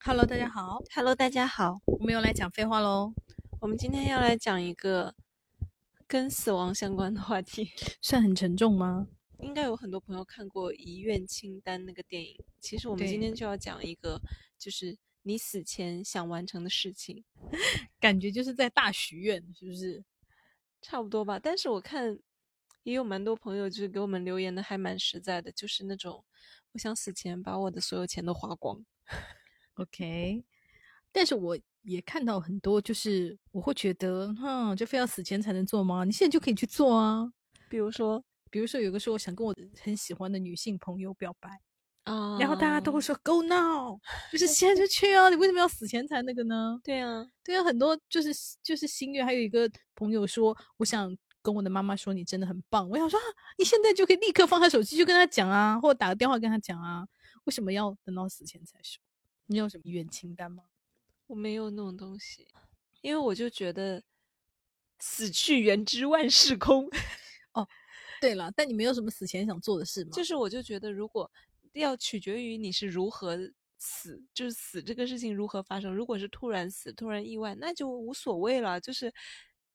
Hello，大家好，Hello，大家好，我们又来讲废话喽。我们今天要来讲一个跟死亡相关的话题，算很沉重吗？应该有很多朋友看过《遗愿清单》那个电影。其实我们今天就要讲一个，就是你死前想完成的事情，感觉就是在大许愿，是不是？差不多吧。但是我看也有蛮多朋友就是给我们留言的，还蛮实在的，就是那种我想死前把我的所有钱都花光。OK，但是我也看到很多，就是我会觉得，哼，就非要死前才能做吗？你现在就可以去做啊。比如说，比如说有个时候我想跟我很喜欢的女性朋友表白啊，然后大家都会说 Go now，就是现在就去啊！你为什么要死前才那个呢？对啊，对啊，很多就是就是心愿。还有一个朋友说，我想跟我的妈妈说你真的很棒。我想说，你现在就可以立刻放下手机就跟他讲啊，或者打个电话跟他讲啊，为什么要等到死前才说？你有什么遗愿清单吗？我没有那种东西，因为我就觉得死去元知万事空。哦，对了，但你没有什么死前想做的事吗？就是我就觉得，如果要取决于你是如何死，就是死这个事情如何发生。如果是突然死、突然意外，那就无所谓了，就是。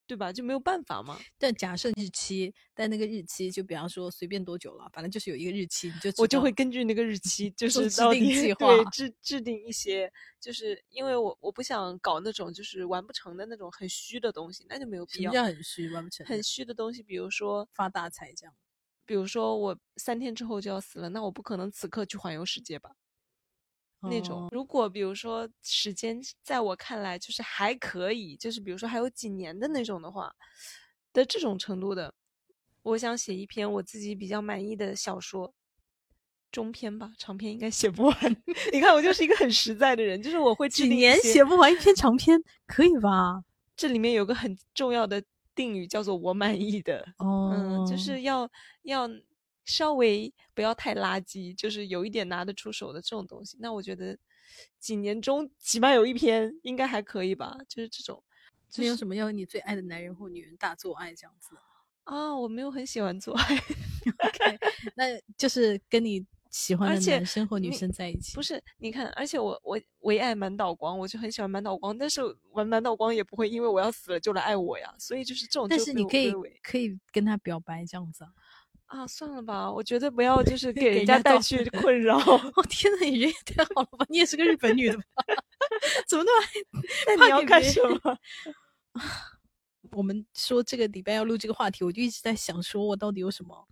对吧？就没有办法嘛。但假设日期，但那个日期就比方说随便多久了，反正就是有一个日期，你就我就会根据那个日期，就是制定计划，对制制定一些，就是因为我我不想搞那种就是完不成的那种很虚的东西，那就没有必要。很虚，完不成。很虚的东西，比如说发大财这样。比如说我三天之后就要死了，那我不可能此刻去环游世界吧。那种，如果比如说时间在我看来就是还可以，就是比如说还有几年的那种的话，的这种程度的，我想写一篇我自己比较满意的小说，中篇吧，长篇应该写不完。你看我就是一个很实在的人，就是我会几年写不完一篇长篇，可以吧？这里面有个很重要的定语叫做“我满意的”，嗯，就是要要。稍微不要太垃圾，就是有一点拿得出手的这种东西。那我觉得几年中起码有一篇应该还可以吧。就是这种，没有什么要你最爱的男人或女人大做爱这样子啊？我没有很喜欢做爱。OK，那就是跟你喜欢的男生或女生在一起。不是，你看，而且我我唯爱满岛光，我就很喜欢满岛光，但是玩满岛光也不会因为我要死了就来爱我呀。所以就是这种，但是你可以可以跟他表白这样子啊。啊，算了吧，我觉得不要就是 给人家带去困扰。哦天呐，你人也太好了吧？你也是个日本女的吧？怎么那么……那你要干什么？我们说这个礼拜要录这个话题，我就一直在想，说我到底有什么？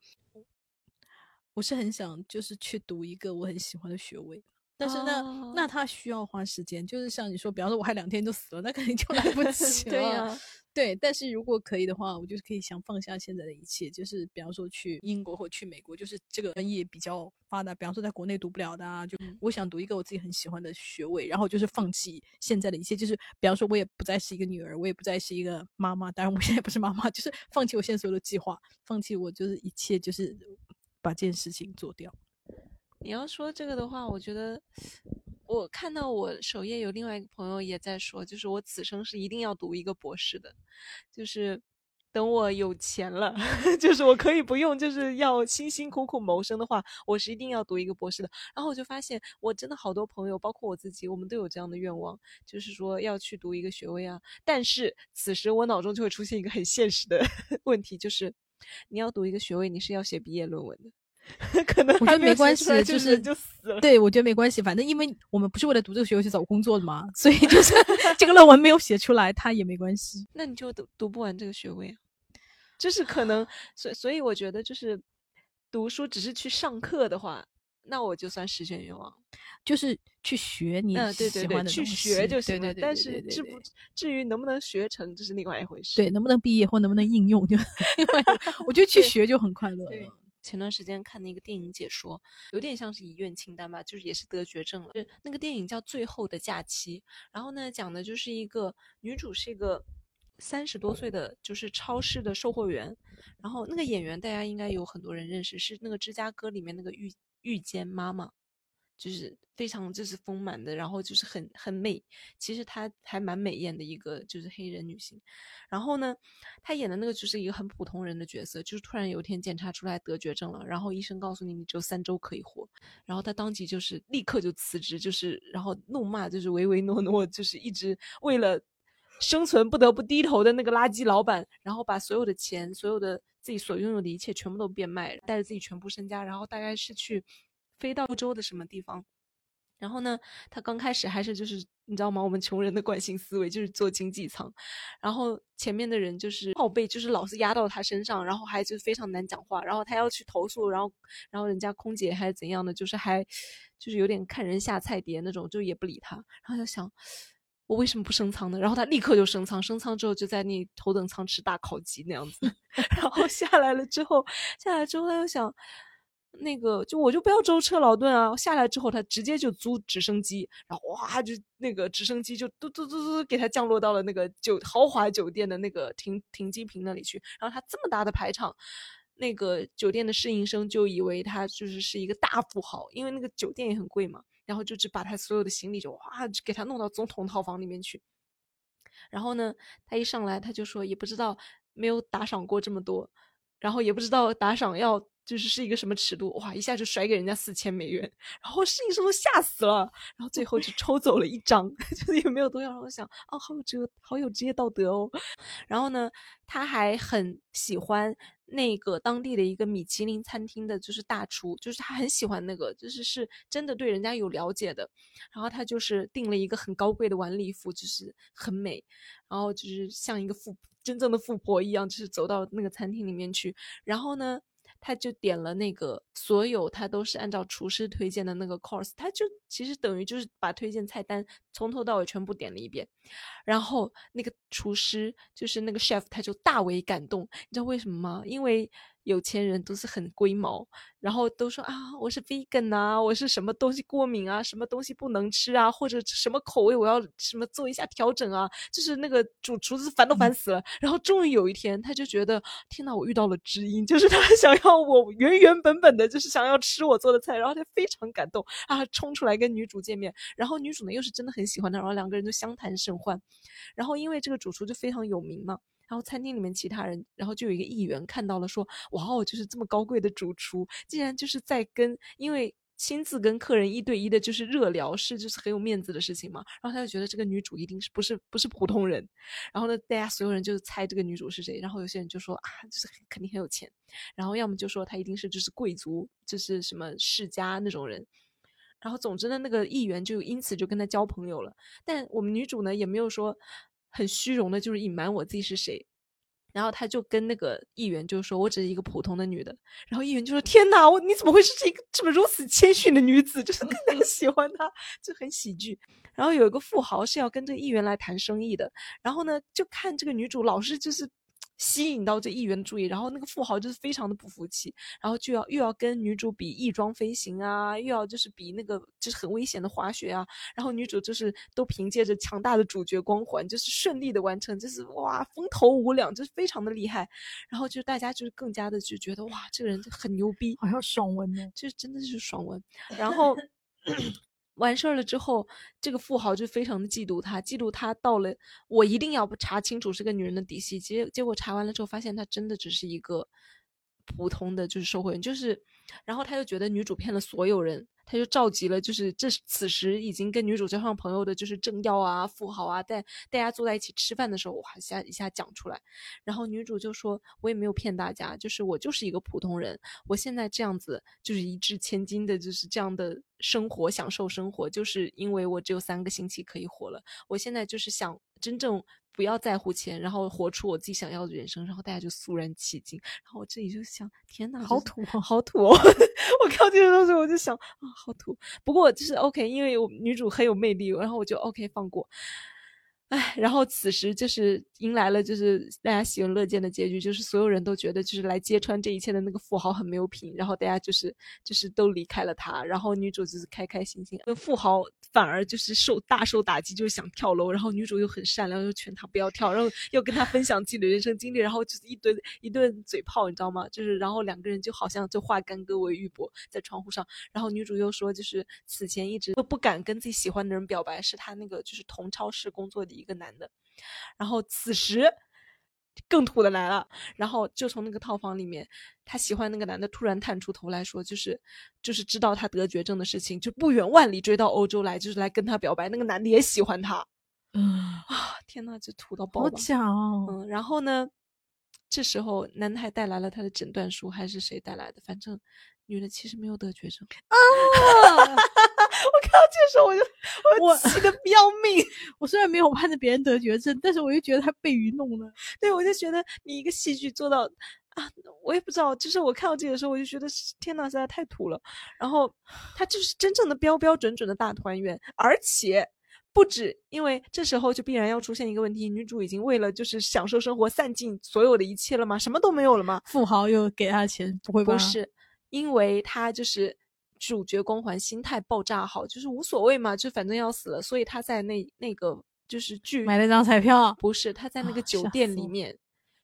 我是很想就是去读一个我很喜欢的学位，但是那那他需要花时间，就是像你说，比方说我还两天就死了，那肯定就来不 及了。对呀。对，但是如果可以的话，我就是可以想放下现在的一切，就是比方说去英国或去美国，就是这个专业比较发达，比方说在国内读不了的啊，就我想读一个我自己很喜欢的学位，然后就是放弃现在的一切，就是比方说我也不再是一个女儿，我也不再是一个妈妈，当然我现在不是妈妈，就是放弃我现在所有的计划，放弃我就是一切，就是把这件事情做掉。你要说这个的话，我觉得。我看到我首页有另外一个朋友也在说，就是我此生是一定要读一个博士的，就是等我有钱了，就是我可以不用，就是要辛辛苦苦谋生的话，我是一定要读一个博士的。然后我就发现，我真的好多朋友，包括我自己，我们都有这样的愿望，就是说要去读一个学位啊。但是此时我脑中就会出现一个很现实的 问题，就是你要读一个学位，你是要写毕业论文的。可能我觉得没关系，就是就死了。对，我觉得没关系，反正因为我们不是为了读这个学位去找工作的嘛，所以就是这个论文没有写出来，他也没关系。那你就读读不完这个学位啊，就是可能，所所以我觉得就是读书只是去上课的话，那我就算实现愿望，就是去学你喜欢的去学就行了。但是至不至于能不能学成，这是另外一回事。对，能不能毕业或能不能应用，就 因为。我觉得去学就很快乐。前段时间看那个电影解说，有点像是遗愿清单吧，就是也是得绝症了。就那个电影叫《最后的假期》，然后呢讲的就是一个女主是一个三十多岁的，就是超市的售货员。然后那个演员大家应该有很多人认识，是那个芝加哥里面那个遇遇见妈妈，就是非常就是丰满的，然后就是很很美。其实她还蛮美艳的一个就是黑人女性。然后呢，她演的那个就是一个很普通人的角色，就是突然有一天检查出来得绝症了，然后医生告诉你你只有三周可以活，然后她当即就是立刻就辞职，就是然后怒骂就是唯唯诺诺，就是一直为了生存不得不低头的那个垃圾老板，然后把所有的钱、所有的自己所拥有的一切全部都变卖，带着自己全部身家，然后大概是去。飞到欧洲的什么地方？然后呢，他刚开始还是就是你知道吗？我们穷人的惯性思维就是坐经济舱，然后前面的人就是靠背，就是老是压到他身上，然后还就非常难讲话。然后他要去投诉，然后然后人家空姐还是怎样的，就是还就是有点看人下菜碟那种，就也不理他。然后就想，我为什么不升舱呢？然后他立刻就升舱，升舱之后就在那头等舱吃大烤鸡那样子。然后下来了之后，下来之后他又想。那个就我就不要舟车劳顿啊！下来之后，他直接就租直升机，然后哇，就那个直升机就嘟嘟嘟嘟给他降落到了那个酒豪华酒店的那个停停机坪那里去。然后他这么大的排场，那个酒店的侍应生就以为他就是是一个大富豪，因为那个酒店也很贵嘛。然后就只把他所有的行李就哇给他弄到总统套房里面去。然后呢，他一上来他就说也不知道没有打赏过这么多，然后也不知道打赏要。就是是一个什么尺度哇！一下就甩给人家四千美元，然后摄影师都吓死了，然后最后就抽走了一张，就是也没有多少。然后想哦，好有职好有职业道德哦。然后呢，他还很喜欢那个当地的一个米其林餐厅的，就是大厨，就是他很喜欢那个，就是是真的对人家有了解的。然后他就是订了一个很高贵的晚礼服，就是很美，然后就是像一个富真正的富婆一样，就是走到那个餐厅里面去，然后呢。他就点了那个所有，他都是按照厨师推荐的那个 course，他就其实等于就是把推荐菜单从头到尾全部点了一遍，然后那个厨师就是那个 chef，他就大为感动，你知道为什么吗？因为。有钱人都是很龟毛，然后都说啊，我是 vegan 啊，我是什么东西过敏啊，什么东西不能吃啊，或者什么口味我要什么做一下调整啊，就是那个主厨子烦都烦死了。然后终于有一天，他就觉得天呐，我遇到了知音，就是他 想要我原原本本的，就是想要吃我做的菜，然后他非常感动啊，冲出来跟女主见面，然后女主呢又是真的很喜欢他，然后两个人就相谈甚欢，然后因为这个主厨就非常有名嘛。然后餐厅里面其他人，然后就有一个议员看到了，说：“哇哦，就是这么高贵的主厨，竟然就是在跟，因为亲自跟客人一对一的，就是热聊，是就是很有面子的事情嘛。”然后他就觉得这个女主一定是不是不是普通人。然后呢，大家所有人就猜这个女主是谁。然后有些人就说：“啊，就是肯定很有钱。”然后要么就说她一定是就是贵族，就是什么世家那种人。然后总之呢，那个议员就因此就跟他交朋友了。但我们女主呢，也没有说。很虚荣的，就是隐瞒我自己是谁，然后他就跟那个议员就说：“我只是一个普通的女的。”然后议员就说：“天哪，我你怎么会是这个这么如此谦逊的女子？就是更 喜欢她，就很喜剧。”然后有一个富豪是要跟这个议员来谈生意的，然后呢，就看这个女主老是就是。吸引到这议员的注意，然后那个富豪就是非常的不服气，然后就要又要跟女主比翼装飞行啊，又要就是比那个就是很危险的滑雪啊，然后女主就是都凭借着强大的主角光环，就是顺利的完成，就是哇风头无两，就是非常的厉害，然后就大家就是更加的就觉得哇这个人很牛逼，好像爽文呢，就真的是爽文，然后。完事儿了之后，这个富豪就非常的嫉妒他，嫉妒他到了我一定要查清楚这个女人的底细。结结果查完了之后，发现她真的只是一个普通的就是社会人，就是，然后他就觉得女主骗了所有人。他就召集了，就是这此时已经跟女主交上朋友的，就是政要啊、富豪啊，在大家坐在一起吃饭的时候，哇，一下一下讲出来。然后女主就说：“我也没有骗大家，就是我就是一个普通人，我现在这样子就是一掷千金的，就是这样的生活，享受生活，就是因为我只有三个星期可以活了。我现在就是想真正。”不要在乎钱，然后活出我自己想要的人生，然后大家就肃然起敬。然后我这里就想，天哪，好土，好土！哦！我看到这些东西，我就想啊，好土。不过就是 OK，因为我女主很有魅力，然后我就 OK 放过。唉，然后此时就是迎来了就是大家喜闻乐见的结局，就是所有人都觉得就是来揭穿这一切的那个富豪很没有品，然后大家就是就是都离开了他，然后女主就是开开心心，那富豪反而就是受大受打击，就是想跳楼，然后女主又很善良，又劝他不要跳，然后又跟他分享自己的人生经历，然后就是一顿一顿嘴炮，你知道吗？就是然后两个人就好像就化干戈为玉帛在窗户上，然后女主又说就是此前一直都不敢跟自己喜欢的人表白，是他那个就是同超市工作的。一个男的，然后此时更土的来了，然后就从那个套房里面，他喜欢那个男的突然探出头来说，就是就是知道他得绝症的事情，就不远万里追到欧洲来，就是来跟他表白。那个男的也喜欢他，啊天呐，就土到爆！好假哦。嗯，然后呢，这时候男的还带来了他的诊断书，还是谁带来的？反正女的其实没有得绝症啊。我看到这个时候，我就 我气得要命。我虽然没有盼着别人得绝症，但是我又觉得他被愚弄了。对，我就觉得你一个戏剧做到啊，我也不知道。就是我看到这个时候，我就觉得天呐，实在太土了。然后他就是真正的标标准准的大团圆，而且不止，因为这时候就必然要出现一个问题：女主已经为了就是享受生活，散尽所有的一切了吗？什么都没有了吗？富豪又给她钱，不会吧？不是，因为他就是。主角光环，心态爆炸好，就是无所谓嘛，就反正要死了，所以他在那那个就是剧买了张彩票，不是他在那个酒店里面，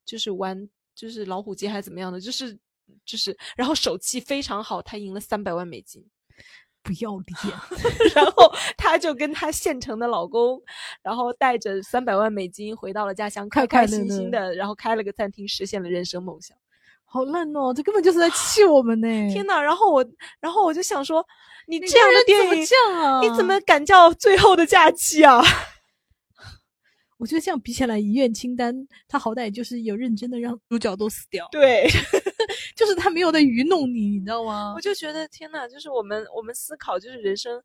就是玩就是老虎机还是怎么样的，就是就是，然后手气非常好，他赢了三百万美金，不要脸，然后他就跟他现成的老公，然后带着三百万美金回到了家乡，开开心心的，然后开了个餐厅，实现了人生梦想。好烂哦！这根本就是在气我们呢！天哪！然后我，然后我就想说，你这样的电影，这样啊？你怎么敢叫《最后的假期》啊？我觉得这样比起来，《遗愿清单》他好歹就是有认真的让主角都死掉。对，就是他没有在愚弄你，你知道吗？我就觉得天哪！就是我们我们思考，就是人生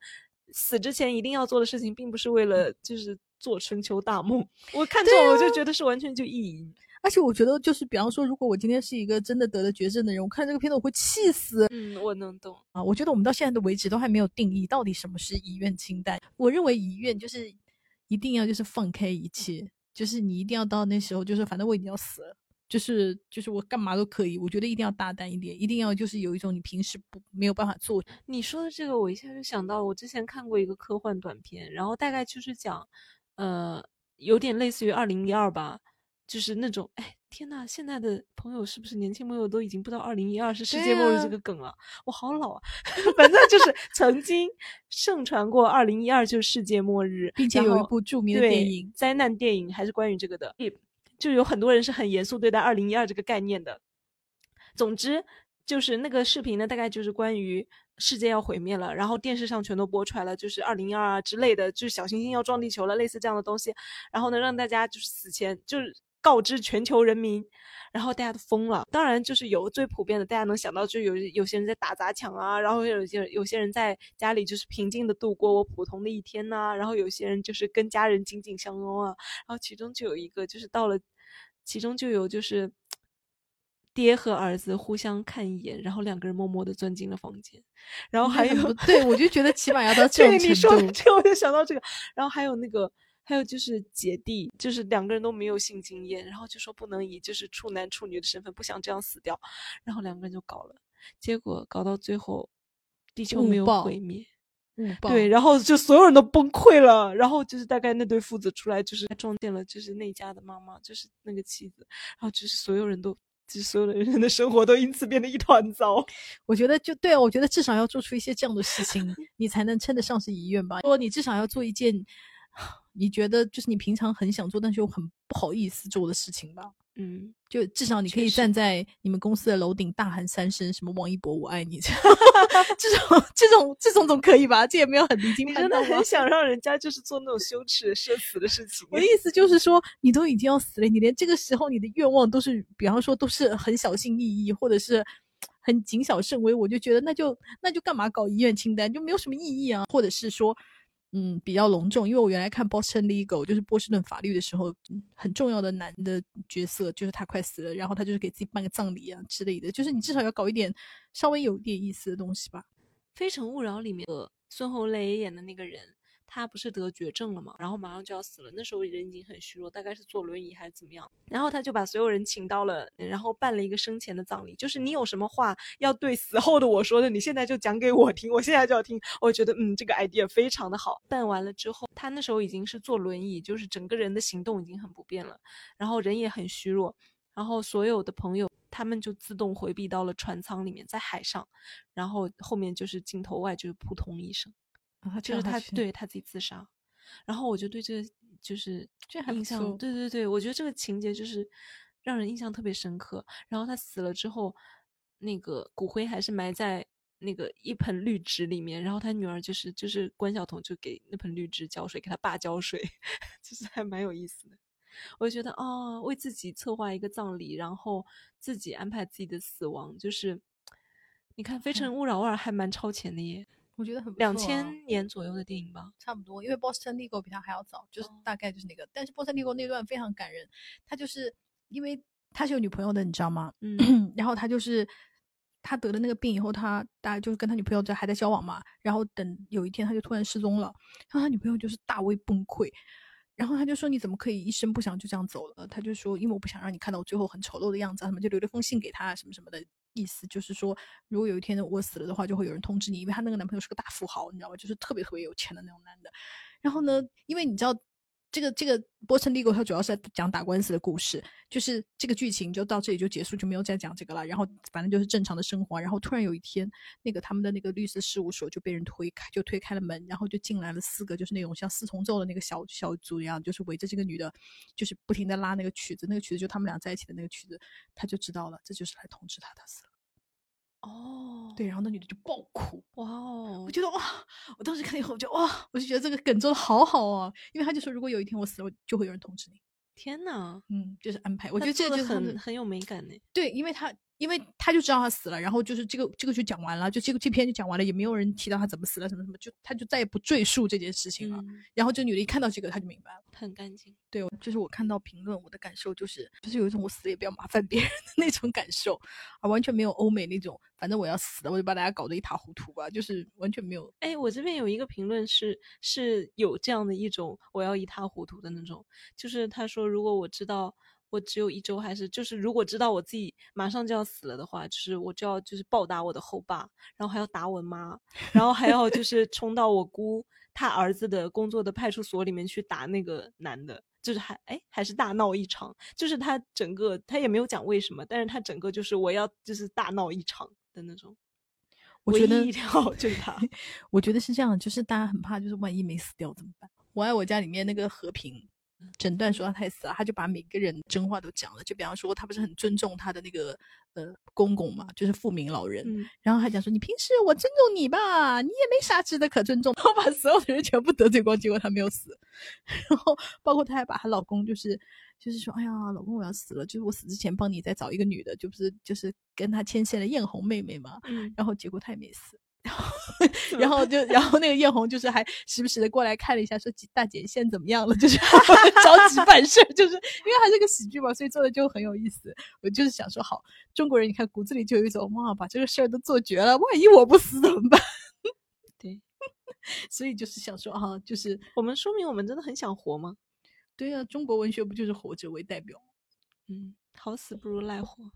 死之前一定要做的事情，并不是为了就是做春秋大梦。我看这种，我就觉得是完全就意淫。而且我觉得，就是比方说，如果我今天是一个真的得了绝症的人，我看这个片子我会气死。嗯，我能懂啊。我觉得我们到现在的为止都还没有定义到底什么是遗愿清单。我认为遗愿就是一定要就是放开一切，就是你一定要到那时候，就是反正我已经要死了，就是就是我干嘛都可以。我觉得一定要大胆一点，一定要就是有一种你平时不没有办法做。你说的这个，我一下就想到我之前看过一个科幻短片，然后大概就是讲，呃，有点类似于二零一二吧。就是那种，哎，天呐！现在的朋友是不是年轻朋友都已经不知道二零一二是世界末日这个梗了？我好老啊！反正就是曾经盛传过二零一二就是世界末日，并且有一部著名的电影灾难电影还是关于这个的，就有很多人是很严肃对待二零一二这个概念的。总之，就是那个视频呢，大概就是关于世界要毁灭了，然后电视上全都播出来了，就是二零一二啊之类的，就是小行星要撞地球了，类似这样的东西。然后呢，让大家就是死前就是。告知全球人民，然后大家都疯了。当然，就是有最普遍的，大家能想到，就有有些人在打砸抢啊，然后有些有些人在家里就是平静的度过我普通的一天呐，然后有些人就是跟家人紧紧相拥啊，然后其中就有一个就是到了，其中就有就是爹和儿子互相看一眼，然后两个人默默的钻进了房间，然后还有对我就觉得起码要到 这种程度。你说这个我就想到这个，然后还有那个。还有就是姐弟，就是两个人都没有性经验，然后就说不能以就是处男处女的身份，不想这样死掉，然后两个人就搞了，结果搞到最后，地球没有毁灭，对，然后就所有人都崩溃了，然后就是大概那对父子出来，就是撞见了就是那家的妈妈，就是那个妻子，然后就是所有人都，就是所有的人的生活都因此变得一团糟。我觉得就对啊，我觉得至少要做出一些这样的事情，你才能称得上是遗愿吧。说你至少要做一件。你觉得就是你平常很想做，但是又很不好意思做的事情吧？嗯，就至少你可以站在你们公司的楼顶大喊三声什么“王一博我爱你 ”，这种这种这种总可以吧？这也没有很离经叛道。你真的很想让人家就是做那种羞耻社死的事情。我的意思就是说，你都已经要死了，你连这个时候你的愿望都是，比方说都是很小心翼翼，或者是 很谨小慎微，我就觉得那就那就干嘛搞医院清单，就没有什么意义啊？或者是说。嗯，比较隆重，因为我原来看 Boston Legal 就是波士顿法律的时候，很重要的男的角色就是他快死了，然后他就是给自己办个葬礼啊之类的，就是你至少要搞一点稍微有点意思的东西吧。《非诚勿扰》里面孙红雷演的那个人，他不是得绝症了嘛，然后马上就要死了，那时候人已经很虚弱，大概是坐轮椅还是怎么样。然后他就把所有人请到了，然后办了一个生前的葬礼，就是你有什么话要对死后的我说的，你现在就讲给我听，我现在就要听。我觉得嗯，这个 idea 非常的好。办完了之后，他那时候已经是坐轮椅，就是整个人的行动已经很不便了，然后人也很虚弱，然后所有的朋友。他们就自动回避到了船舱里面，在海上，然后后面就是镜头外就是扑通一声，就是他对他自己自杀，然后我就对这个就是这印象，对对对，我觉得这个情节就是让人印象特别深刻。然后他死了之后，那个骨灰还是埋在那个一盆绿植里面，然后他女儿就是就是关晓彤就给那盆绿植浇水，给他爸浇水，就是还蛮有意思的。我就觉得哦，为自己策划一个葬礼，然后自己安排自己的死亡，就是你看《非 诚勿扰二》还蛮超前的耶，我觉得很两千年左右的电影吧，差不多。因为《Boston Legal》比他还要早，就是大概就是那个。但是《Boston Legal》那段非常感人，他就是因为他是有女朋友的，你知道吗？嗯。然后他就是他得了那个病以后，他大概就是跟他女朋友在还在交往嘛。然后等有一天他就突然失踪了，然后他女朋友就是大为崩溃。然后他就说：“你怎么可以一声不响就这样走了？”他就说：“因为我不想让你看到我最后很丑陋的样子。”他们就留了封信给他，什么什么的意思，就是说，如果有一天我死了的话，就会有人通知你，因为她那个男朋友是个大富豪，你知道吧？就是特别特别有钱的那种男的。然后呢，因为你知道。这个这个《波城 legal》它主要是在讲打官司的故事，就是这个剧情就到这里就结束，就没有再讲这个了。然后反正就是正常的生活。然后突然有一天，那个他们的那个律师事务所就被人推开，就推开了门，然后就进来了四个，就是那种像四重奏的那个小小组一样，就是围着这个女的，就是不停的拉那个曲子，那个曲子就他们俩在一起的那个曲子，他就知道了，这就是来通知他他死了。哦，对，然后那女的就爆哭，哇哦！我觉得哇，我当时看以后我就哇，我就觉得这个梗做的好好哦，因为他就说如果有一天我死了，就会有人通知你。天呐，嗯，就是安排，我觉得这个很很有美感呢。对，因为他。因为他就知道他死了，然后就是这个这个就讲完了，就这个这篇就讲完了，也没有人提到他怎么死了什么什么，就他就再也不赘述这件事情了。然后这女的一看到这个，他就明白了，很干净。对，就是我看到评论，我的感受就是，就是有一种我死了也不要麻烦别人的那种感受，啊，完全没有欧美那种，反正我要死了，我就把大家搞得一塌糊涂吧，就是完全没有。哎，我这边有一个评论是是有这样的一种我要一塌糊涂的那种，就是他说如果我知道。我只有一周，还是就是如果知道我自己马上就要死了的话，就是我就要就是暴打我的后爸，然后还要打我妈，然后还要就是冲到我姑他儿子的工作的派出所里面去打那个男的，就是还哎还是大闹一场，就是他整个他也没有讲为什么，但是他整个就是我要就是大闹一场的那种。我觉得一条就是他，我觉得是这样，就是大家很怕，就是万一没死掉怎么办？我爱我家里面那个和平。诊断说他太死了，他就把每个人真话都讲了。就比方说，他不是很尊重他的那个呃公公嘛，就是富民老人。然后还讲说，你平时我尊重你吧，你也没啥值得可尊重。然后把所有的人全部得罪光，结果他没有死。然后包括她还把她老公，就是就是说，哎呀，老公我要死了，就是我死之前帮你再找一个女的，就不是就是跟他牵线的艳红妹妹嘛。然后结果她也没死。然后就，然后那个艳红就是还时不时的过来看了一下，说大姐现在怎么样了？就是着急办事，就是因为还是个喜剧嘛，所以做的就很有意思。我就是想说，好，中国人你看骨子里就有一种哇，把这个事儿都做绝了，万一我不死怎么办？对，所以就是想说啊，就是我们说明我们真的很想活吗？对呀，中国文学不就是活着为代表吗？嗯，好死不如赖活。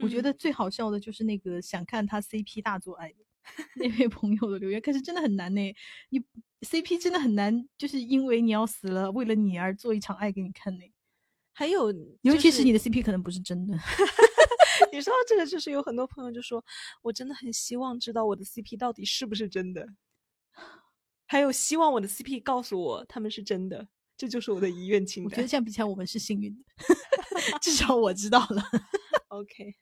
我觉得最好笑的就是那个想看他 CP 大作爱的。那位朋友的留言，可是真的很难呢。你 CP 真的很难，就是因为你要死了，为了你而做一场爱给你看呢。还有，尤其是你的 CP 可能不是真的。你说到这个，就是有很多朋友就说，我真的很希望知道我的 CP 到底是不是真的。还有希望我的 CP 告诉我他们是真的，这就是我的遗愿清单。我觉得这样比起来，我们是幸运的，至少我知道了。OK。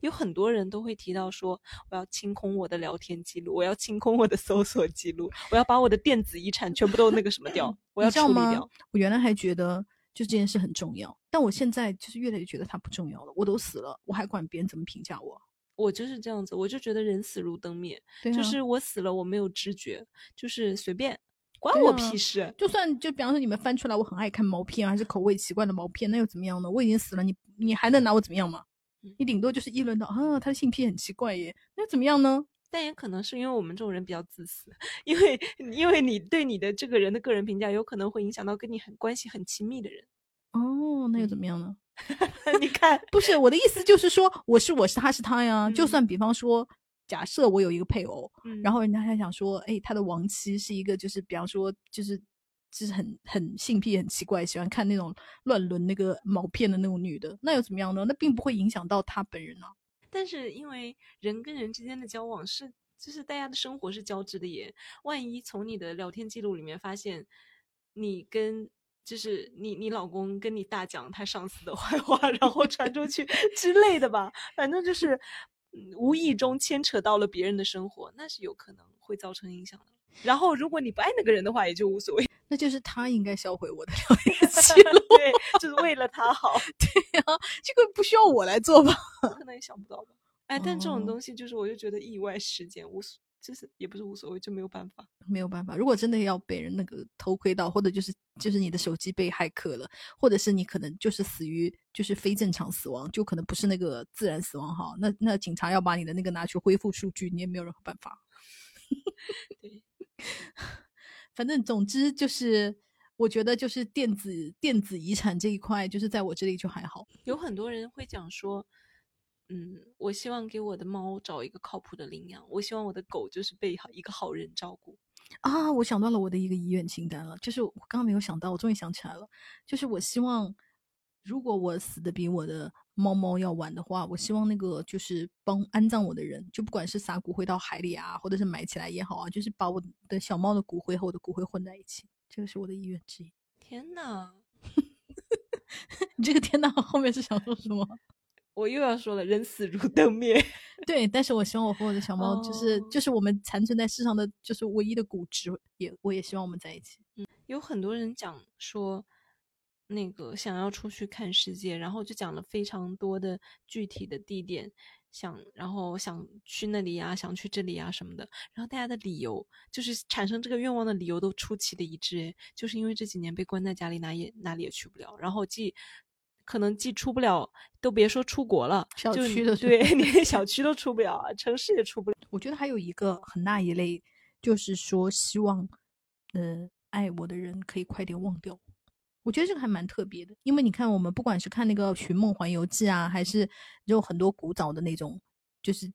有很多人都会提到说，我要清空我的聊天记录，我要清空我的搜索记录，我要把我的电子遗产全部都那个什么掉，我要处理掉。我原来还觉得就这件事很重要，但我现在就是越来越觉得它不重要了。我都死了，我还管别人怎么评价我？我就是这样子，我就觉得人死如灯灭，就是我死了我没有知觉，就是随便，关我屁事。就算就比方说你们翻出来，我很爱看毛片，还是口味奇怪的毛片，那又怎么样呢？我已经死了，你你还能拿我怎么样吗？你顶多就是议论到啊，他的性癖很奇怪耶，那怎么样呢？但也可能是因为我们这种人比较自私，因为因为你对你的这个人的个人评价，有可能会影响到跟你很关系很亲密的人。哦，那又怎么样呢？你看，不是我的意思，就是说我是我是他是他呀。就嗯算比方说，假设我有一个配偶，嗯然后人家还想说，哎，他的亡妻是一个，就是比方说，就是就是很很性癖很奇怪，喜欢看那种乱伦那个毛片的那种女的，那又怎么样呢？那并不会影响到他本人啊。但是因为人跟人之间的交往是，就是大家的生活是交织的耶。万一从你的聊天记录里面发现你跟就是你你老公跟你大讲他上司的 坏话，然后传出去 之类的吧，反正就是嗯无意中牵扯到了别人的生活，那是有可能会造成影响的。然后如果你不爱那个人的话，也就无所谓。那就是他应该销毁我的聊天记录，对，就是为了他好，对啊，这个不需要我来做吧？可能也想不到吧。哎，但这种哦东西就是，我就觉得意外事件无所，就是也不是无所谓，就没有办法。没有办法，如果真的要被人那个偷窥到，或者就是就是你的手机被骇客了，或者是你可能就是死于就是非正常死亡，就可能不是那个自然死亡哈，那那警察要把你的那个拿去恢复数据，你也没有任何办法。对，反正总之就是，我觉得就是电子电子遗产这一块，就是在我这里就还好。有很多人会讲说，嗯，我希望给我的猫找一个靠谱的领养，我希望我的狗就是被好一个好人照顾。啊，我想到了我的一个遗愿清单了，就是我刚刚没有想到，我终于想起来了，就是我希望，如果我死的比我的猫猫要玩的话，我希望那个就是帮安葬我的人，就不管是撒骨灰到海里啊，或者是埋起来也好啊，就是把我的小猫的骨灰和我的骨灰混在一起，这个是我的意愿之一。天呐，你这个天呐，后面是想说什么？我又要说了，人死如灯灭。对，但是我希望我和我的小猫，就是、哦就是我们残存在世上的，就是唯一的骨殖，也我也希望我们在一起。嗯有很多人讲说，那个想要出去看世界，然后就讲了非常多的具体的地点，想然后想去那里呀、想去这里呀、什么的。然后大家的理由就是产生这个愿望的理由都出奇的一致，诶，就是因为这几年被关在家里，哪也哪里也去不了，然后既可能既出不了，都别说出国了，小就区的对，连小区都出不了啊，城市也出不了。我觉得还有一个很大一类，就是说希望，呃，爱我的人可以快点忘掉我。我觉得这个还蛮特别的，因为你看，我们不管是看那个《寻梦环游记》啊，还是有很多古早的那种，就是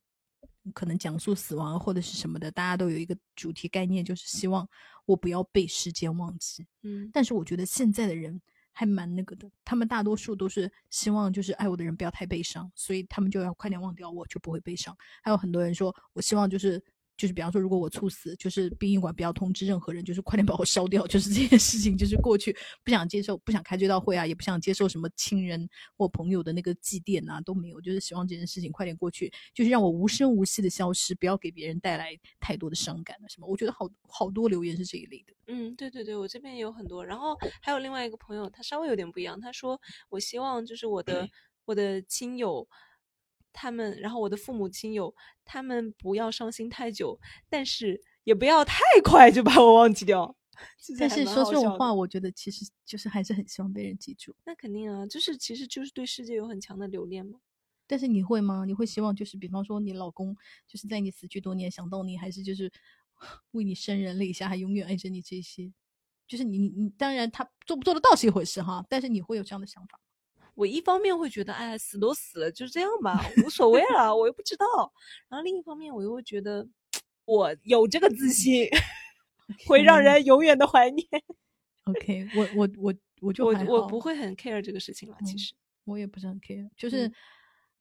可能讲述死亡或者是什么的，大家都有一个主题概念，就是希望我不要被时间忘记。嗯，但是我觉得现在的人还蛮那个的，他们大多数都是希望就是爱我的人不要太悲伤，所以他们就要快点忘掉我，就不会悲伤。还有很多人说，我希望就是就是比方说，如果我猝死，就是殡仪馆不要通知任何人，就是快点把我烧掉，就是这件事情就是过去不想接受，不想开追悼会啊，也不想接受什么亲人或朋友的那个祭奠啊，都没有，就是希望这件事情快点过去，就是让我无声无息的消失，不要给别人带来太多的伤感啊什么。我觉得好好多留言是这一类的。嗯，对对对，我这边也有很多。然后还有另外一个朋友，他稍微有点不一样。他说：“我希望就是我的我的亲友，他们，然后我的父母亲友，他们不要伤心太久，但是也不要太 快就把我忘记掉。但是说这种话，我觉得其实就是还是很希望被人记住。那肯定啊，就是其实就是对世界有很强的留恋嘛。但是你会吗？你会希望就是比方说你老公就是在你死去多年想到你，还是就是 为你生人泪下，还永远爱着你这些？就是你你你当然他做不做得到是一回事哈，但是你会有这样的想法。我一方面会觉得，哎，死都死了，就这样吧，无所谓了，我又不知道。然后另一方面，我又会觉得，我有这个自信，会让人永远的怀念。OK，我我我我就我我不会很 care 这个事情了，其嗯实。我也不是很 care，就是、嗯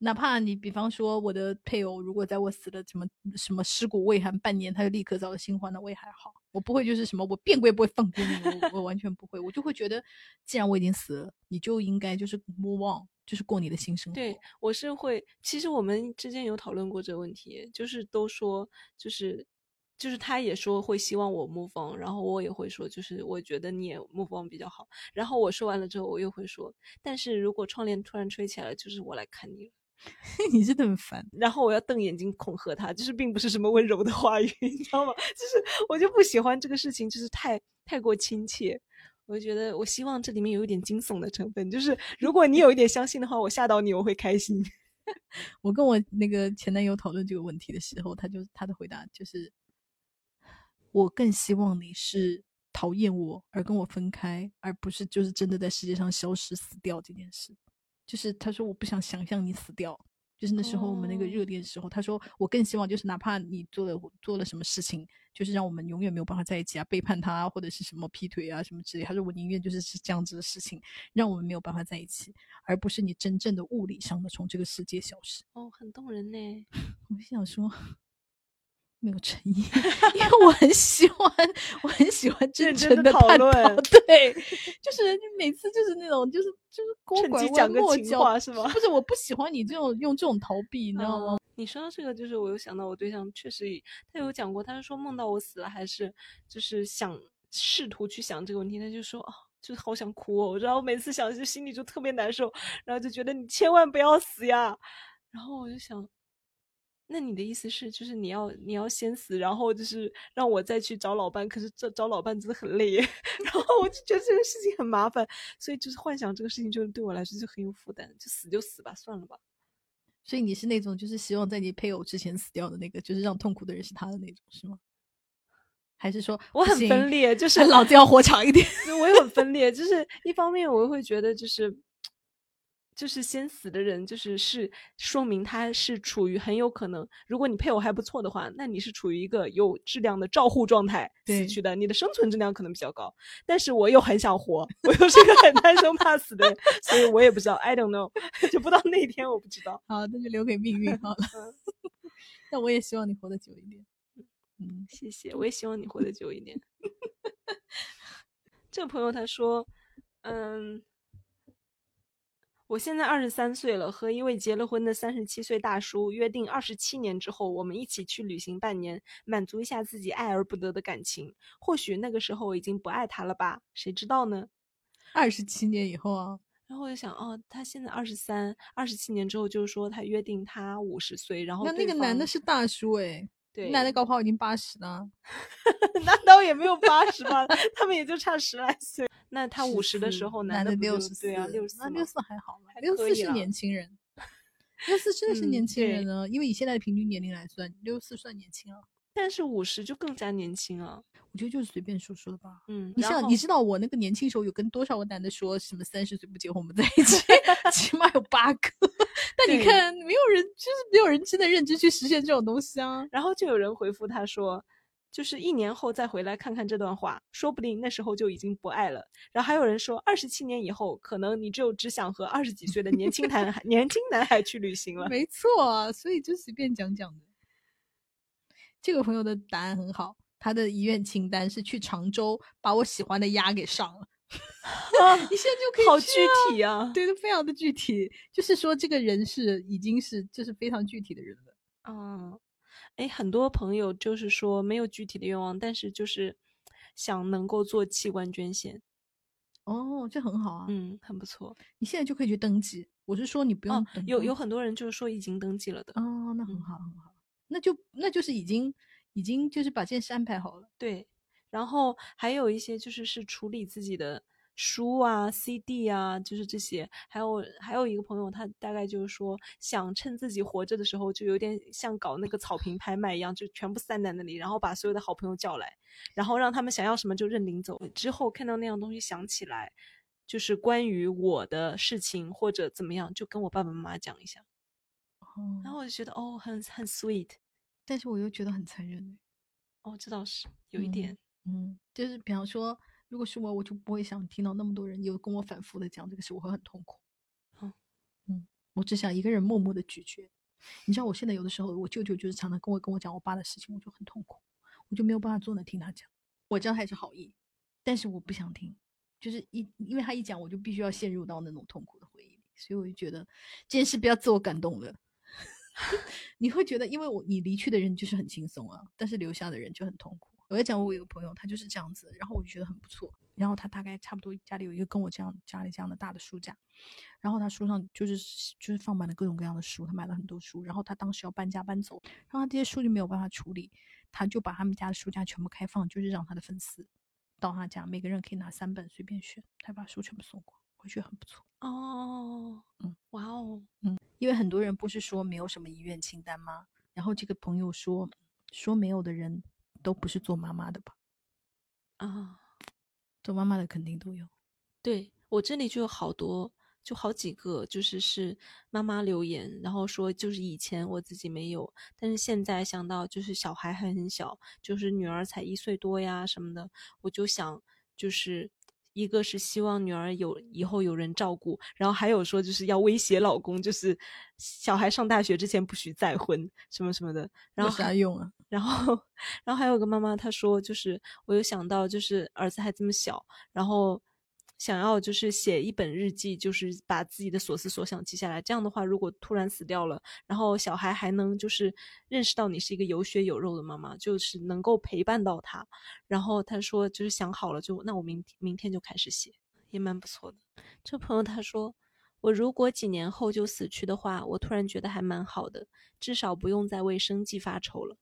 哪怕你比方说我的配偶如果在我死了什么什么尸骨未寒半年，他就立刻找了新欢，那我也还好，我不会就是什么我变过也不会放过你，我我完全不会，我就会觉得既然我已经死了，你就应该就是 move on，就是过你的新生活。对，我是会，其实我们之间有讨论过这个问题，就是都说，就是就是他也说会希望我 move on，然后我也会说，就是我觉得你也 move on 比较好。然后我说完了之后，我又会说，但是如果窗帘突然吹起来了，就是我来看你了。你真的很烦。然后我要瞪眼睛恐吓他，就是并不是什么温柔的话语，你知道吗？就是我就不喜欢这个事情，就是太太过亲切。我就觉得，我希望这里面有一点惊悚的成分，就是如果你有一点相信的话，我吓到你，我会开心。我跟我那个前男友讨论这个问题的时候，他就他的回答就是：“我更希望你是讨厌我而跟我分开，而不是就是真的在世界上消失死掉这件事。”就是他说我不想想象你死掉。就是那时候我们那个热恋的时候，他说我更希望就是哪怕你做了做了什么事情，就是让我们永远没有办法在一起啊，背叛他啊，或者是什么劈腿啊什么之类。他说我宁愿就是是这样子的事情，让我们没有办法在一起，而不是你真正的物理上的从这个世界消失。哦，很动人呢。我想说。没有诚意，因为我很喜欢，我很喜欢真诚的讨论。对，就是你每次就是那种，就是就是勾拐讲个情话是吗？不是，我不喜欢你这种用这种逃避，你知道吗？你说到这个，就是我有想到我对象，确实他有讲过，他是说梦到我死了，还是就是想试图去想这个问题，他就说啊，就是好想哭哦。然后每次想就心里就特别难受，然后就觉得你千万不要死呀。然后我就想。那你的意思是，就是你要你要先死，然后就是让我再去找老伴。可是这找老伴真的很累，然后我就觉得这个事情很麻烦，所以就是幻想这个事情，就是对我来说就很有负担。就死就死吧，算了吧。所以你是那种就是希望在你配偶之前死掉的那个，就是让痛苦的人是他的那种，是吗？还是说我很分裂，就 是老子要活长一点？我也很分裂，就是一方面我会觉得就是。就是先死的人，就是是说明他是处于很有可能，如果你配偶还不错的话，那你是处于一个有质量的照护状态死去的，你的生存质量可能比较高。但是我又很想活，我又是一个很贪生怕死的人，所以我也不知道，I don't know，就不到那一天我不知道。好，那就留给命运好了。那我也希望你活得久一点。嗯，谢谢，我也希望你活得久一点。这个朋友他说，嗯。我现在二十三岁了，和一位结了婚的三十七岁大叔约定，二十七年之后我们一起去旅行半年，满足一下自己爱而不得的感情。或许那个时候我已经不爱他了吧？谁知道呢？二十七年以后啊，然后我就想，哦，他现在二十三，二十七年之后就是说他约定他五十岁，然后那那个男的是大叔哎。对，男的搞不好已经八十了，那倒也没有八十吧，他们也就差十来岁。那他五十的时候，男的六十岁啊，六十四，那六四还好嘛？六四是年轻人，六四真的是年轻人呢，因为以现在的平均年龄来算，六四算年轻啊。但是五十就更加年轻啊，我觉得就是随便说说的吧。嗯，你像你知道我那个年轻时候有跟多少个男的说什么三十岁不结婚我们在一起，起码有八个。但你看，没有人就是没有人真的认真去实现这种东西啊。然后就有人回复他说，就是一年后再回来看看这段话，说不定那时候就已经不爱了。然后还有人说，二十七年以后，可能你就只想和二十几岁的年轻男孩、年轻男孩去旅行了。没错，所以就随便讲讲的。这个朋友的答案很好，他的遗愿清单是去常州把我喜欢的鸭给上了。你现在就可以好具体啊，对，非常的具体，就是说这个人是已经是就是非常具体的人了。嗯，哎，很多朋友就是说没有具体的愿望，但是就是想能够做器官捐献。哦，这很好啊，嗯，很不错。你现在就可以去登记。我是说你不用等，有有很多人就是说已经登记了的。哦，那很好很好。那就那就是已经已经就是把这件事安排好了，对。然后还有一些就是是处理自己的书啊、CD 啊，就是这些。还有还有一个朋友，他大概就是说想趁自己活着的时候，就有点像搞那个草坪拍卖一样，就全部散在那里，然后把所有的好朋友叫来，然后让他们想要什么就认领走。之后看到那样东西想起来，就是关于我的事情或者怎么样，就跟我爸爸妈妈讲一下。哦然后我就觉得哦，很很 sweet，但是我又觉得很残忍哦，这倒是有一点，嗯，就是比方说，如果是我，我就不会想听到那么多人有跟我反复的讲这个事，我会很痛苦。嗯嗯，我只想一个人默默的咀嚼。你知道，我现在有的时候，我舅舅就是常常跟我跟我讲我爸的事情，我就很痛苦，我就没有办法坐那听他讲。我知道他是好意，但是我不想听，就是一因为他一讲，我就必须要陷入到那种痛苦的回忆里，所以我就觉得这件事不要自我感动了。你会觉得，因为我你离去的人就是很轻松啊，但是留下的人就很痛苦。我也讲过，我一个朋友，他就是这样子，然后我就觉得很不错。然后他大概差不多家里有一个跟我这样家里这样的大的书架，然后他书上就是就是放满了各种各样的书，他买了很多书。然后他当时要搬家搬走，然后他这些书就没有办法处理，他就把他们家的书架全部开放，就是让他的粉丝到他家，每个人可以拿三本随便选，他把书全部送过，我觉得很不错。哦，嗯，哇哦，嗯。因为很多人不是说没有什么遗愿清单吗？然后这个朋友说，说没有的人都不是做妈妈的吧？啊，做妈妈的肯定都有。对我这里就有好多，就好几个，就是是妈妈留言，然后说就是以前我自己没有，但是现在想到就是小孩还很小，就是女儿才一岁多呀什么的，我就想就是。一个是希望女儿有以后有人照顾，然后还有说就是要威胁老公，就是小孩上大学之前不许再婚什么什么的。然后啥用啊？然后，然后还有个妈妈她说，就是我有想到，就是儿子还这么小，然后。想要就是写一本日记，就是把自己的所思所想记下来。这样的话，如果突然死掉了，然后小孩还能就是认识到你是一个有血有肉的妈妈，就是能够陪伴到他。然后他说，就是想好了，就那我明明天就开始写，也蛮不错的。这朋友他说，我如果几年后就死去的话，我突然觉得还蛮好的，至少不用再为生计发愁了。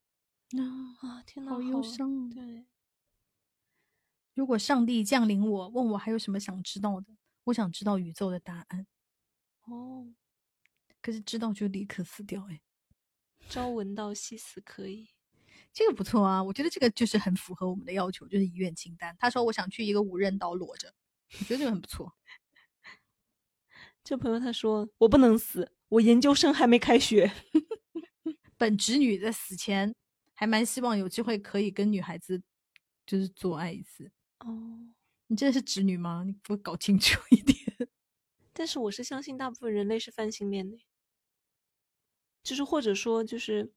啊，天哪，好忧伤。对。如果上帝降临我，问我还有什么想知道的，我想知道宇宙的答案。哦，可是知道就立刻死掉哎。朝闻道，夕死可以，这个不错啊，我觉得这个就是很符合我们的要求，就是遗愿清单。他说我想去一个无人岛裸着，我觉得这个很不错。这朋友他说我不能死，我研究生还没开学。本直女在死前还蛮希望有机会可以跟女孩子就是做爱一次。哦，你真的是直女吗？你给我搞清楚一点。但是我是相信大部分人类是泛性恋的，就是或者说就是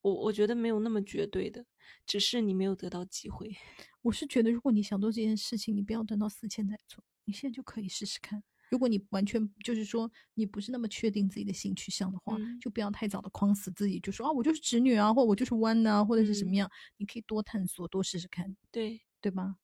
我我觉得没有那么绝对的，只是你没有得到机会。我是觉得，如果你想做这件事情，你不要等到死前再做，你现在就可以试试看。如果你完全就是说你不是那么确定自己的性取向的话，就不要太早的框死自己，就说啊我就是直女啊，或我就是弯啊，或者是什么样，你可以多探索，多试试看，对对吧？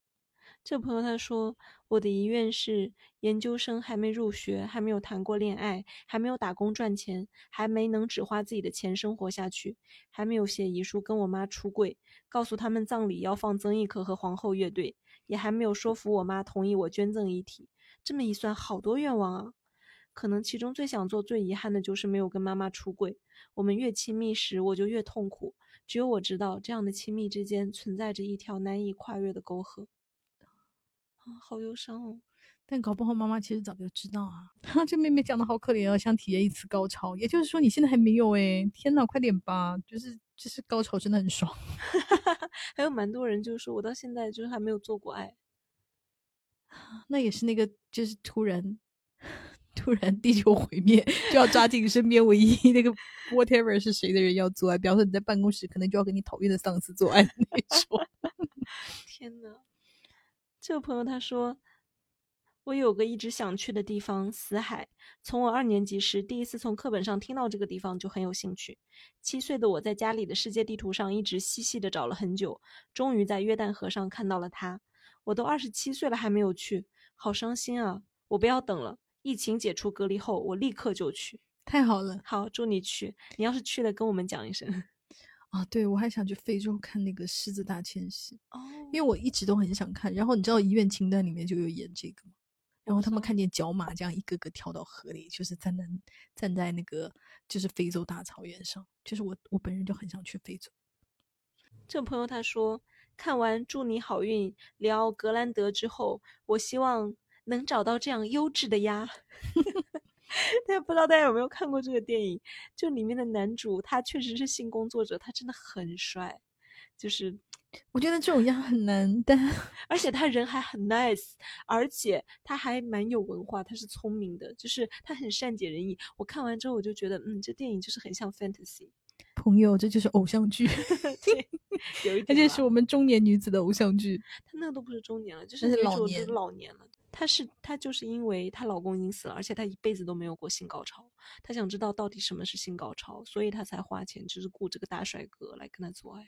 这朋友他说：“我的遗愿是研究生还没入学，还没有谈过恋爱，还没有打工赚钱，还没能只花自己的钱生活下去，还没有写遗书跟我妈出柜，告诉他们葬礼要放曾轶可和皇后乐队，也还没有说服我妈同意我捐赠遗体。这么一算，好多愿望啊！可能其中最想做、最遗憾的就是没有跟妈妈出柜。我们越亲密时，我就越痛苦。只有我知道，这样的亲密之间存在着一条难以跨越的沟壑。”好忧伤哦，但搞不好妈妈其实早就知道啊。哈，这妹妹讲的好可怜哦，想体验一次高潮，也就是说你现在还没有哎，天呐，快点吧，就是就是高潮真的很爽。还有蛮多人就是说我到现在就是还没有做过爱，那也是那个就是突然 突然地球毁灭就要抓紧身边唯一那个 whatever 是谁的人要做爱，比方说你在办公室可能就要跟你讨厌的上司做爱的那种。天呐。这个朋友他说：“我有个一直想去的地方——死海。从我二年级时第一次从课本上听到这个地方，就很有兴趣。七岁的我在家里的世界地图上一直细细的找了很久，终于在约旦河上看到了它。我都二十七岁了还没有去，好伤心啊！我不要等了，疫情解除隔离后，我立刻就去。太好了，好，祝你去。你要是去了，跟我们讲一声。”啊，对，我还想去非洲看那个狮子大迁徙哦，因为我一直都很想看。然后你知道遗愿清单里面就有演这个吗？然后他们看见角马这样一个个跳到河里，就是站在站在那个就是非洲大草原上，就是我我本人就很想去非洲。这朋友他说，看完《祝你好运》聊格兰德之后，我希望能找到这样优质的鸭。但不知道大家有没有看过这个电影？就里面的男主，他确实是性工作者，他真的很帅。就是我觉得这种样很难，但而且他人还很 nice，而且他还蛮有文化，他是聪明的，就是他很善解人意。我看完之后，我就觉得，嗯，这电影就是很像 fantasy。朋友，这就是偶像剧，对，有一点，而且是我们中年女子的偶像剧。他那个都不是中年了，就是老年，老年了。她是她就是因为她老公已经死了，而且她一辈子都没有过性高潮，她想知道到底什么是性高潮，所以她才花钱就是雇这个大帅哥来跟她做爱。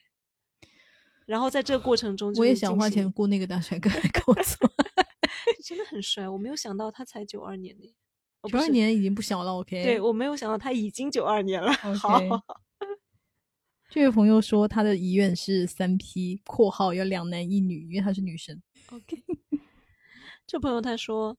然后在这个过程中，我也想花钱雇那个大帅哥来跟我做，真的很帅。我没有想到他才九二年的，九二年已经不小了。OK，对我没有想到他已经九二年了。好，这位朋友说他的遗愿是三 P（ 括号要两男一女），因为他是女生。OK。这朋友他说：“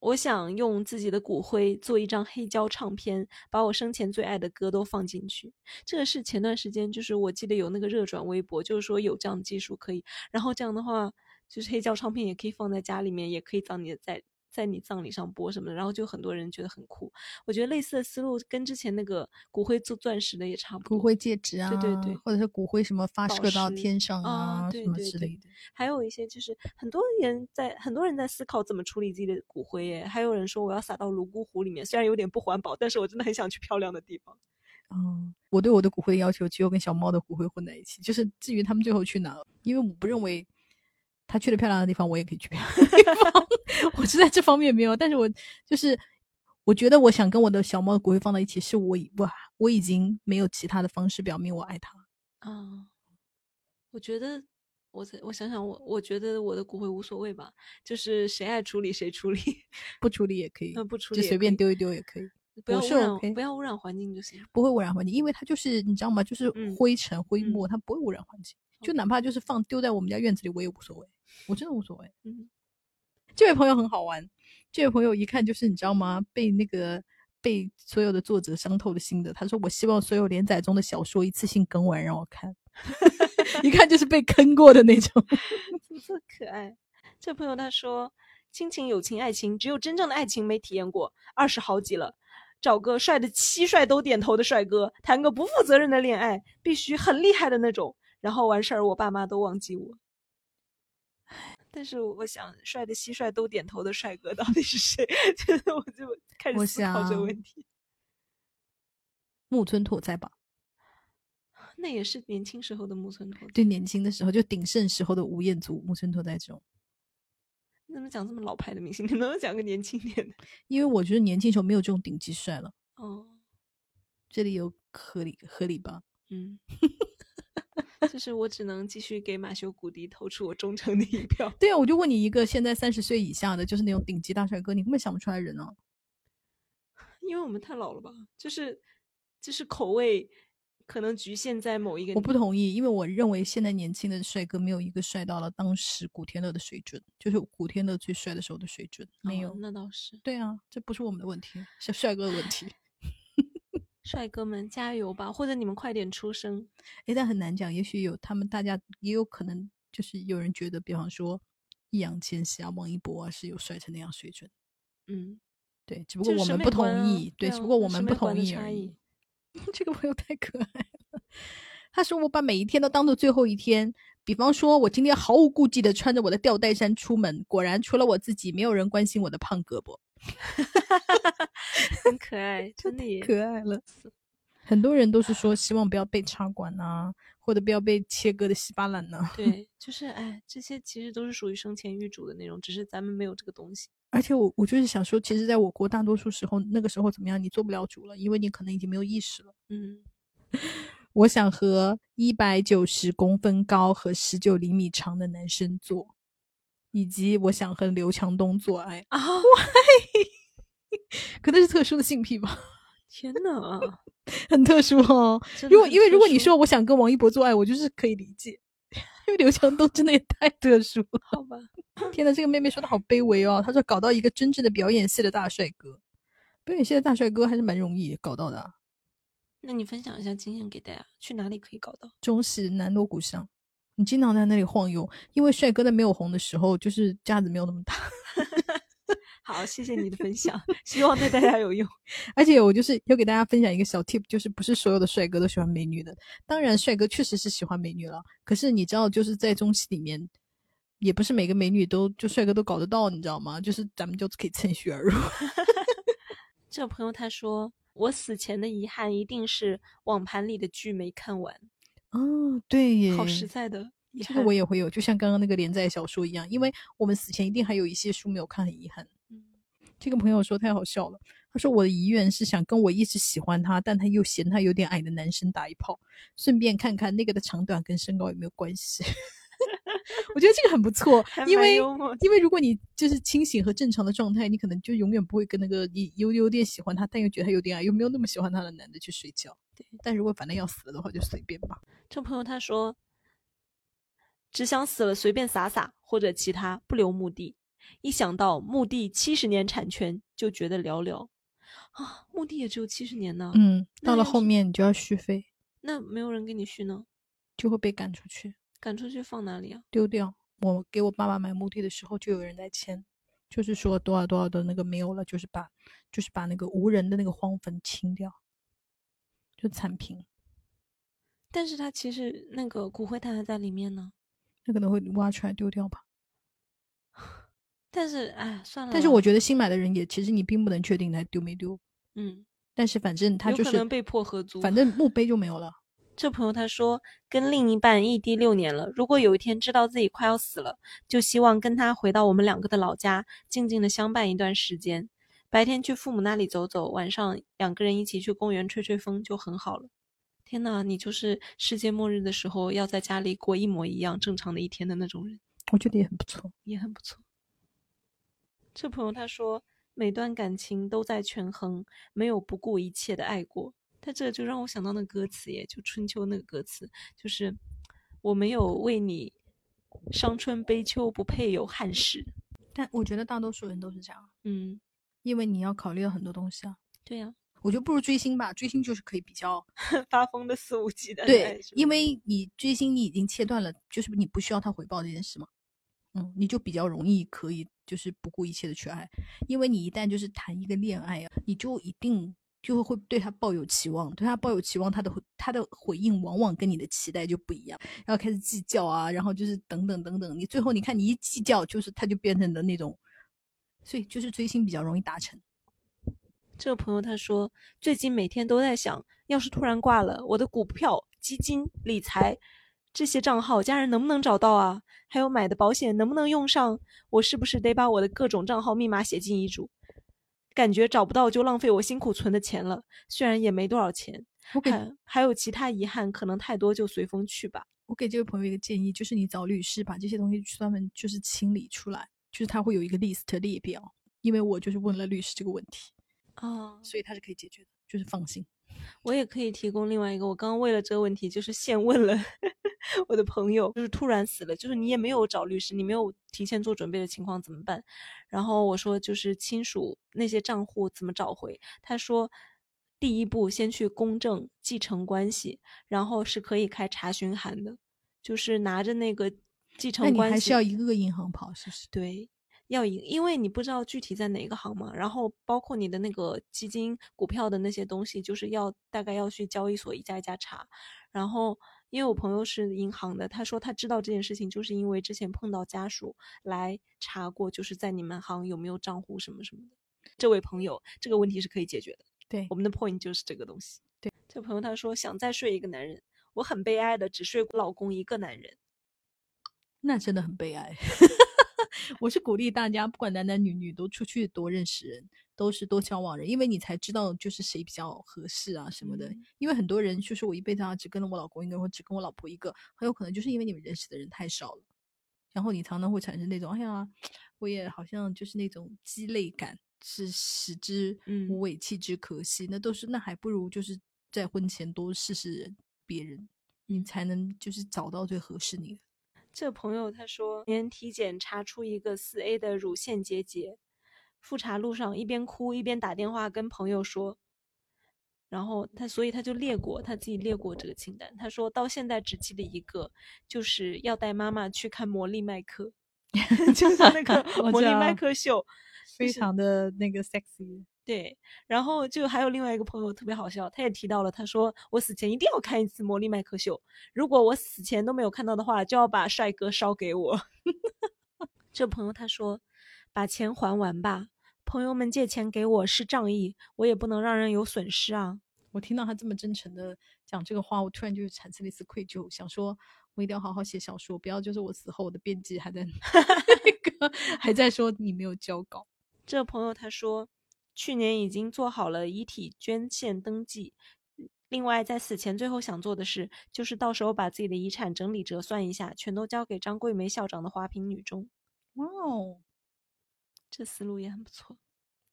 我想用自己的骨灰做一张黑胶唱片，把我生前最爱的歌都放进去。这个是前段时间，就是我记得有那个热转微博，就是说有这样的技术可以，然后这样的话，就是黑胶唱片也可以放在家里面，也可以当你的在。在你葬礼上播什么的，然后就很多人觉得很酷。我觉得类似的思路跟之前那个骨灰做钻石的也差不多，骨灰戒指啊，对对对，或者是骨灰什么发射到天上啊，什么之类的。还有一些就是很多人在很多人在思考怎么处理自己的骨灰耶。还有人说我要撒到泸沽湖里面，虽然有点不环保，但是我真的很想去漂亮的地方。哦，我对我的骨灰要求只有跟小猫的骨灰混在一起。就是至于他们最后去哪，因为我不认为。他去了漂亮的地方，我也可以去漂亮的地方。我是在这方面没有，但是我就是，我觉得我想跟我的小猫的骨灰放在一起，是我我我已经没有其他的方式表明我爱它啊。我觉得，我我想想，我我觉得我的骨灰无所谓吧，就是谁爱处理谁处理，不处理也可以，那不处理就随便丢一丢也可以，不要污染，不要污染环境就行，不会污染环境，因为它就是你知道吗？就是灰尘灰沫，它不会污染环境，就哪怕就是放丢在我们家院子里，我也无所谓。我真的无所谓。嗯，这位朋友很好玩。这位朋友一看就是你知道吗？被那个被所有的作者伤透了心的。他说：“我希望所有连载中的小说一次性更完让我看。”一看就是被坑过的那种。怎 么这么可爱？这朋友他说：“亲情、友情、爱情，只有真正的爱情没体验过。二十好几了，找个帅的七帅都点头的帅哥，谈个不负责任的恋爱，必须很厉害的那种。然后完事儿，我爸妈都忘记我。”但是我想，帅的蟋蟀都点头的帅哥到底是谁？就是我就开始思考这个问题。木村拓哉吧？那也是年轻时候的木村拓哉。对，年轻的时候就鼎盛时候的吴彦祖、木村拓哉这种。你怎么讲这么老牌的明星？你能不能讲个年轻点的？因为我觉得年轻时候没有这种顶级帅了。哦，这里有合理合理吧？嗯。就是我只能继续给马修·古迪投出我忠诚的一票。对啊，我就问你一个，现在三十岁以下的，就是那种顶级大帅哥，你根本想不出来人啊？因为我们太老了吧？就是就是口味可能局限在某一个。我不同意，因为我认为现在年轻的帅哥没有一个帅到了当时古天乐的水准，就是古天乐最帅的时候的水准，没有。那倒是。对啊，这不是我们的问题，是帅哥的问题。帅哥们加油吧，或者你们快点出声。哎，但很难讲，也许有他们，大家也有可能就是有人觉得，比方说易烊千玺啊、王一博啊是有帅成那样水准。嗯，对，只不过我们不同意。对，只不过我们不同意而已。这个朋友太可爱了，他说：“我把每一天都当做最后一天。比方说，我今天毫无顾忌的穿着我的吊带衫出门，果然除了我自己，没有人关心我的胖胳膊。” 很可爱，真的可爱了。很多人都是说 希望不要被插管呐，或者不要被切割的稀巴烂呐。对，就是哎，这些其实都是属于生前预嘱的那种，只是咱们没有这个东西。而且我我就是想说，其实在我国大多数时候，那个时候怎么样，你做不了主了，因为你可能已经没有意识了。嗯，我想和一百九十公分高和十九厘米长的男生做。以及我想和刘强东做爱啊，可能是特殊的性癖吧。天呐，很特殊哦。如果因为如果你说我想跟王一博做爱，我就是可以理解。因为刘强东真的也太特殊了。好吧。天呐，这个妹妹说的好卑微哦。她说搞到一个真正的表演系的大帅哥，表演系的大帅哥还是蛮容易搞到的。那你分享一下经验给大家，去哪里可以搞到？中戏南锣鼓巷。你经常在那里晃悠，因为帅哥在没有红的时候，就是架子没有那么大。好，谢谢你的分享，希望对大家有用。而且我就是要给大家分享一个小 tip，就是不是所有的帅哥都喜欢美女的。当然，帅哥确实是喜欢美女了，可是你知道，就是在中戏里面，也不是每个美女都就帅哥都搞得到，你知道吗？就是咱们就可以趁虚而入。这个朋友他说，我死前的遗憾一定是网盘里的剧没看完。哦，对耶，好实在的，这个我也会有，就像刚刚那个连载小说一样，因为我们死前一定还有一些书没有看，很遗憾。嗯，这个朋友说太好笑了，他说我的遗愿是想跟我一直喜欢他，但他又嫌他有点矮的男生打一炮，顺便看看那个的长短跟身高有没有关系。我觉得这个很不错，因为因为如果你就是清醒和正常的状态，你可能就永远不会跟那个你有有点喜欢他，但又觉得他有点矮，又没有那么喜欢他的男的去睡觉。对，但如果反正要死了的话，就随便吧。这朋友他说，只想死了随便撒撒或者其他不留墓地，一想到墓地七十年产权，就觉得寥寥啊！墓地也只有七十年呢。嗯，到了后面你就要续费，那没有人给你续呢，就会被赶出去，赶出去放哪里啊？丢掉。我给我爸爸买墓地的时候，就有人在签，就是说多少多少的那个没有了，就是把就是把那个无人的那个荒坟清掉，就铲平。但是他其实那个骨灰坛还在里面呢，那可能会挖出来丢掉吧。但是哎，算了。但是我觉得新买的人也其实你并不能确定他丢没丢。嗯。但是反正他就是被迫合租，反正墓碑就没有了。这朋友他说，跟另一半异地六年了，如果有一天知道自己快要死了，就希望跟他回到我们两个的老家，静静的相伴一段时间。白天去父母那里走走，晚上两个人一起去公园吹吹风就很好了。天呐，你就是世界末日的时候要在家里过一模一样正常的一天的那种人，我觉得也很不错，也很不错。这朋友他说，每段感情都在权衡，没有不顾一切的爱过。他这就让我想到那歌词耶，就春秋那个歌词，就是我没有为你伤春悲秋，不配有憾事。但我觉得大多数人都是这样，嗯，因为你要考虑到很多东西啊。对呀。我觉得不如追星吧，追星就是可以比较 发疯的肆无忌惮。对，因为你追星，你已经切断了，就是你不需要他回报这件事嘛。嗯，你就比较容易可以就是不顾一切的去爱，因为你一旦就是谈一个恋爱啊，你就一定就会会对他抱有期望，对他抱有期望，他的他的回应往往跟你的期待就不一样，然后开始计较啊，然后就是等等等等，你最后你看你一计较，就是他就变成的那种，所以就是追星比较容易达成。这个朋友他说，最近每天都在想，要是突然挂了，我的股票、基金、理财这些账号，家人能不能找到啊？还有买的保险能不能用上？我是不是得把我的各种账号密码写进遗嘱？感觉找不到就浪费我辛苦存的钱了，虽然也没多少钱。还还有其他遗憾，可能太多就随风去吧。我给这位朋友一个建议，就是你找律师把这些东西专门就是清理出来，就是他会有一个 list 列表。因为我就是问了律师这个问题。哦，所以他是可以解决的，就是放心。我也可以提供另外一个，我刚刚为了这个问题，就是现问了我的朋友，就是突然死了，就是你也没有找律师，你没有提前做准备的情况怎么办？然后我说，就是亲属那些账户怎么找回？他说，第一步先去公证继承关系，然后是可以开查询函的，就是拿着那个继承关系，还是要一个个银行跑，是不是？对。要因因为你不知道具体在哪个行嘛，然后包括你的那个基金、股票的那些东西，就是要大概要去交易所一家一家查。然后因为我朋友是银行的，他说他知道这件事情，就是因为之前碰到家属来查过，就是在你们行有没有账户什么什么的。这位朋友，这个问题是可以解决的。对，我们的 point 就是这个东西。对，这个朋友他说想再睡一个男人，我很悲哀的只睡老公一个男人，那真的很悲哀。我是鼓励大家，不管男男女女，都出去多认识人，都是多交往人，因为你才知道就是谁比较合适啊什么的。因为很多人就是我一辈子啊，只跟了我老公一个，或只跟我老婆一个，很有可能就是因为你们认识的人太少了，然后你常常会产生那种，哎呀，我也好像就是那种鸡肋感，是食之无味，弃之可惜。那都是那还不如就是在婚前多试试人，别人，你才能就是找到最合适你的。这朋友他说，连体检查出一个四 A 的乳腺结节，复查路上一边哭一边打电话跟朋友说，然后他所以他就列过他自己列过这个清单，他说到现在只记得一个，就是要带妈妈去看魔力麦克，就是那个 魔力麦克秀，非常的那个 sexy。对，然后就还有另外一个朋友特别好笑，他也提到了，他说我死前一定要看一次魔力麦克秀，如果我死前都没有看到的话，就要把帅哥烧给我。这朋友他说，把钱还完吧，朋友们借钱给我是仗义，我也不能让人有损失啊。我听到他这么真诚的讲这个话，我突然就产生了一丝愧疚，想说我一定要好好写小说，不要就是我死后我的编辑还在 那个还在说你没有交稿。这朋友他说。去年已经做好了遗体捐献登记，另外在死前最后想做的事，就是到时候把自己的遗产整理折算一下，全都交给张桂梅校长的华坪女中。哇哦，这思路也很不错，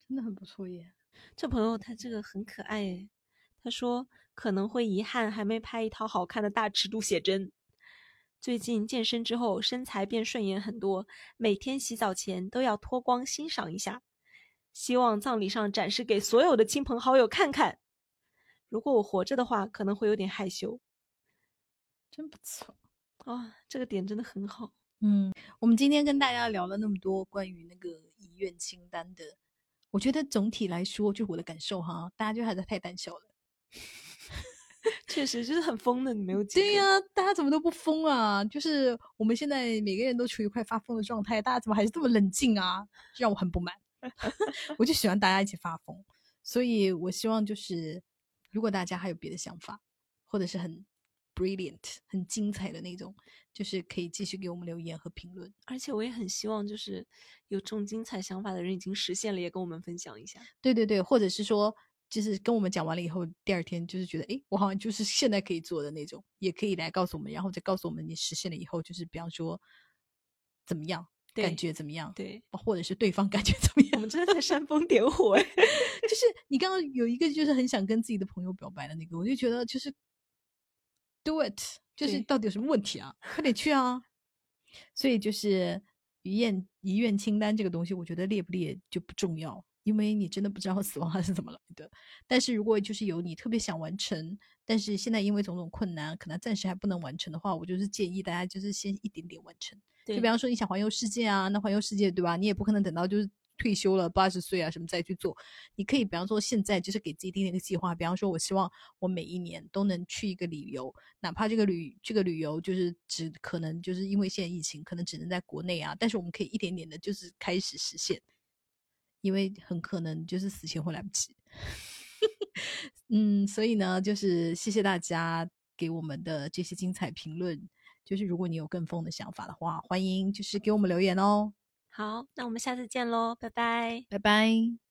真的很不错耶！这朋友他这个很可爱诶，他说可能会遗憾还没拍一套好看的大尺度写真。最近健身之后，身材变顺眼很多，每天洗澡前都要脱光欣赏一下。希望葬礼上展示给所有的亲朋好友看看。如果我活着的话，可能会有点害羞。真不错啊，这个点真的很好。嗯，我们今天跟大家聊了那么多关于那个遗愿清单的，我觉得总体来说，就我的感受哈，大家就还是太胆小了。确实就是很疯的，你没有对呀，大家怎么都不疯啊？就是我们现在每个人都处于快发疯的状态，大家怎么还是这么冷静啊？让我很不满。我就喜欢大家一起发疯，所以我希望就是，如果大家还有别的想法，或者是很 brilliant、很精彩的那种，就是可以继续给我们留言和评论。而且我也很希望，就是有这种精彩想法的人已经实现了，也跟我们分享一下。对对对，或者是说。就是跟我们讲完了以后，第二天就是觉得，哎，我好像就是现在可以做的那种，也可以来告诉我们，然后再告诉我们你实现了以后，就是比方说怎么样，感觉怎么样，对，或者是对方感觉怎么样？我们真的在煽风点火哎！就是你刚刚有一个就是很想跟自己的朋友表白的那个，我就觉得就是 do it，就是到底有什么问题啊？快点去啊！所以就是遗愿遗愿清单这个东西，我觉得列不列就不重要。因为你真的不知道死亡它是怎么来的，但是如果就是有你特别想完成，但是现在因为种种困难，可能暂时还不能完成的话，我就是建议大家就是先一点点完成。就比方说你想环游世界啊，那环游世界对吧？你也不可能等到就是退休了八十岁啊什么再去做。你可以比方说现在就是给自己定一个计划，比方说我希望我每一年都能去一个旅游，哪怕这个旅这个旅游就是只可能就是因为现在疫情可能只能在国内啊，但是我们可以一点点的就是开始实现。因为很可能就是死前会来不及，嗯，所以呢，就是谢谢大家给我们的这些精彩评论。就是如果你有更疯的想法的话，欢迎就是给我们留言哦。好，那我们下次见喽，拜拜，拜拜。